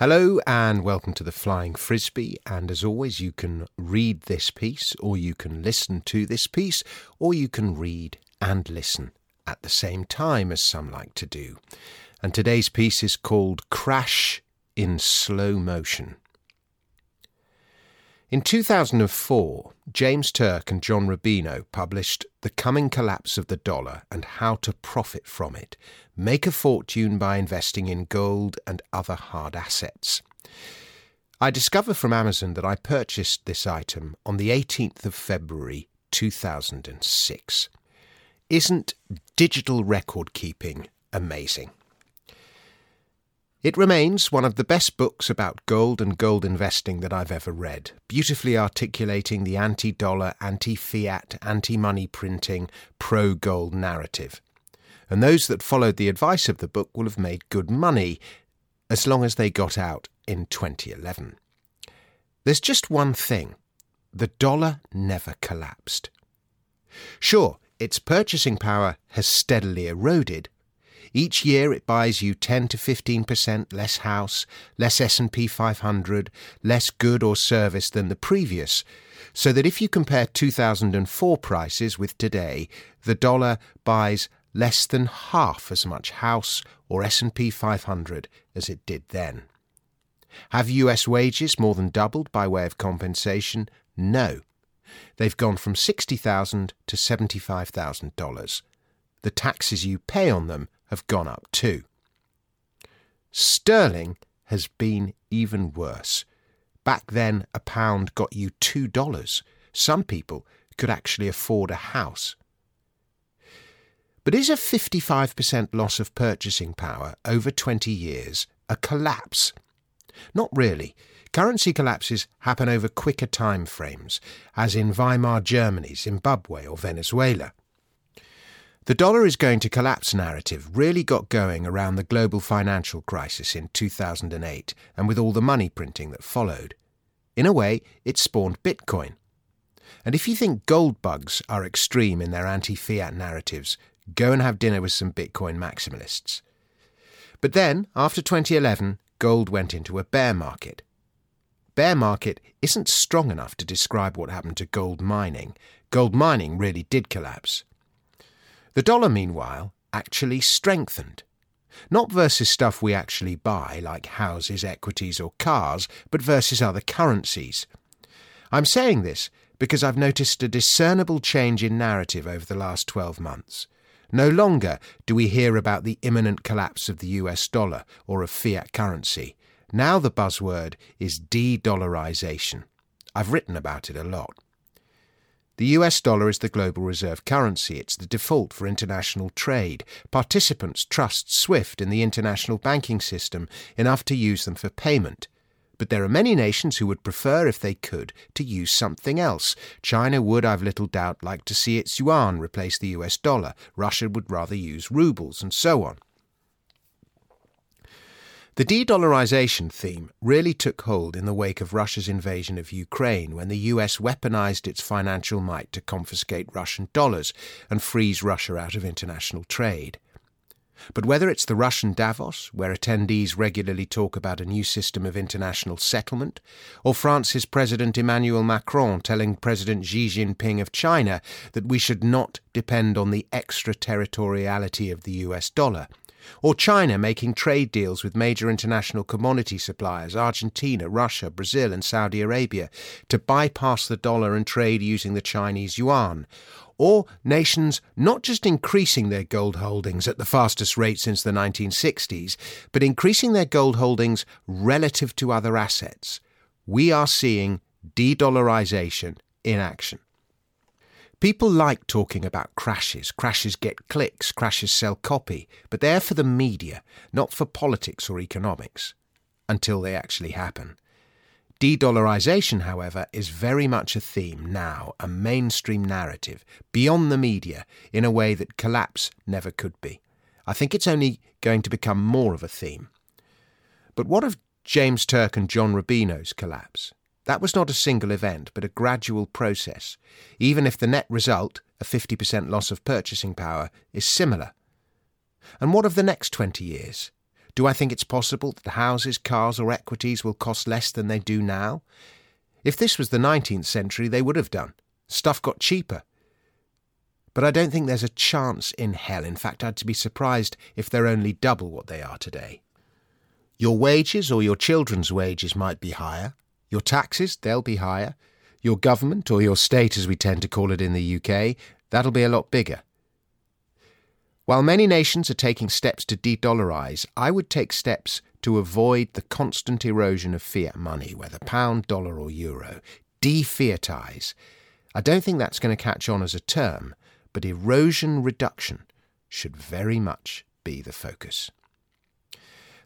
Hello and welcome to the Flying Frisby. And as always, you can read this piece, or you can listen to this piece, or you can read and listen at the same time, as some like to do. And today's piece is called Crash in Slow Motion. In 2004, James Turk and John Rubino published The Coming Collapse of the Dollar and How to Profit from It Make a Fortune by Investing in Gold and Other Hard Assets. I discovered from Amazon that I purchased this item on the 18th of February 2006. Isn't digital record keeping amazing? It remains one of the best books about gold and gold investing that I've ever read, beautifully articulating the anti dollar, anti fiat, anti money printing, pro gold narrative. And those that followed the advice of the book will have made good money as long as they got out in 2011. There's just one thing the dollar never collapsed. Sure, its purchasing power has steadily eroded, each year it buys you 10 to 15% less house, less S&P 500, less good or service than the previous. So that if you compare 2004 prices with today, the dollar buys less than half as much house or S&P 500 as it did then. Have US wages more than doubled by way of compensation? No. They've gone from $60,000 to $75,000. The taxes you pay on them have gone up too. Sterling has been even worse. Back then, a pound got you $2. Some people could actually afford a house. But is a 55% loss of purchasing power over 20 years a collapse? Not really. Currency collapses happen over quicker time frames, as in Weimar Germany, Zimbabwe, or Venezuela. The dollar is going to collapse narrative really got going around the global financial crisis in 2008 and with all the money printing that followed. In a way, it spawned Bitcoin. And if you think gold bugs are extreme in their anti fiat narratives, go and have dinner with some Bitcoin maximalists. But then, after 2011, gold went into a bear market. Bear market isn't strong enough to describe what happened to gold mining. Gold mining really did collapse. The dollar, meanwhile, actually strengthened. Not versus stuff we actually buy, like houses, equities, or cars, but versus other currencies. I'm saying this because I've noticed a discernible change in narrative over the last 12 months. No longer do we hear about the imminent collapse of the US dollar or of fiat currency. Now the buzzword is de dollarization. I've written about it a lot. The US dollar is the global reserve currency. It's the default for international trade. Participants trust SWIFT in the international banking system enough to use them for payment. But there are many nations who would prefer, if they could, to use something else. China would, I've little doubt, like to see its yuan replace the US dollar. Russia would rather use rubles, and so on. The de dollarization theme really took hold in the wake of Russia's invasion of Ukraine when the US weaponized its financial might to confiscate Russian dollars and freeze Russia out of international trade. But whether it's the Russian Davos, where attendees regularly talk about a new system of international settlement, or France's President Emmanuel Macron telling President Xi Jinping of China that we should not depend on the extraterritoriality of the US dollar, or China making trade deals with major international commodity suppliers, Argentina, Russia, Brazil, and Saudi Arabia, to bypass the dollar and trade using the Chinese yuan. Or nations not just increasing their gold holdings at the fastest rate since the 1960s, but increasing their gold holdings relative to other assets. We are seeing de dollarization in action. People like talking about crashes. Crashes get clicks, crashes sell copy, but they're for the media, not for politics or economics, until they actually happen. De dollarization, however, is very much a theme now, a mainstream narrative, beyond the media, in a way that collapse never could be. I think it's only going to become more of a theme. But what of James Turk and John Rubino's collapse? That was not a single event, but a gradual process, even if the net result, a 50% loss of purchasing power, is similar. And what of the next 20 years? Do I think it's possible that houses, cars, or equities will cost less than they do now? If this was the 19th century, they would have done. Stuff got cheaper. But I don't think there's a chance in hell. In fact, I'd be surprised if they're only double what they are today. Your wages or your children's wages might be higher. Your taxes, they'll be higher. Your government, or your state as we tend to call it in the UK, that'll be a lot bigger. While many nations are taking steps to de dollarize, I would take steps to avoid the constant erosion of fiat money, whether pound, dollar, or euro. De fiatize. I don't think that's going to catch on as a term, but erosion reduction should very much be the focus.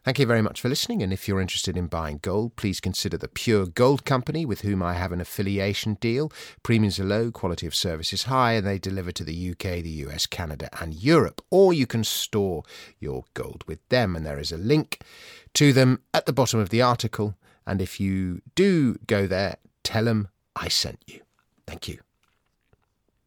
Thank you very much for listening. And if you're interested in buying gold, please consider the Pure Gold Company, with whom I have an affiliation deal. Premiums are low, quality of service is high, and they deliver to the UK, the US, Canada, and Europe. Or you can store your gold with them, and there is a link to them at the bottom of the article. And if you do go there, tell them I sent you. Thank you.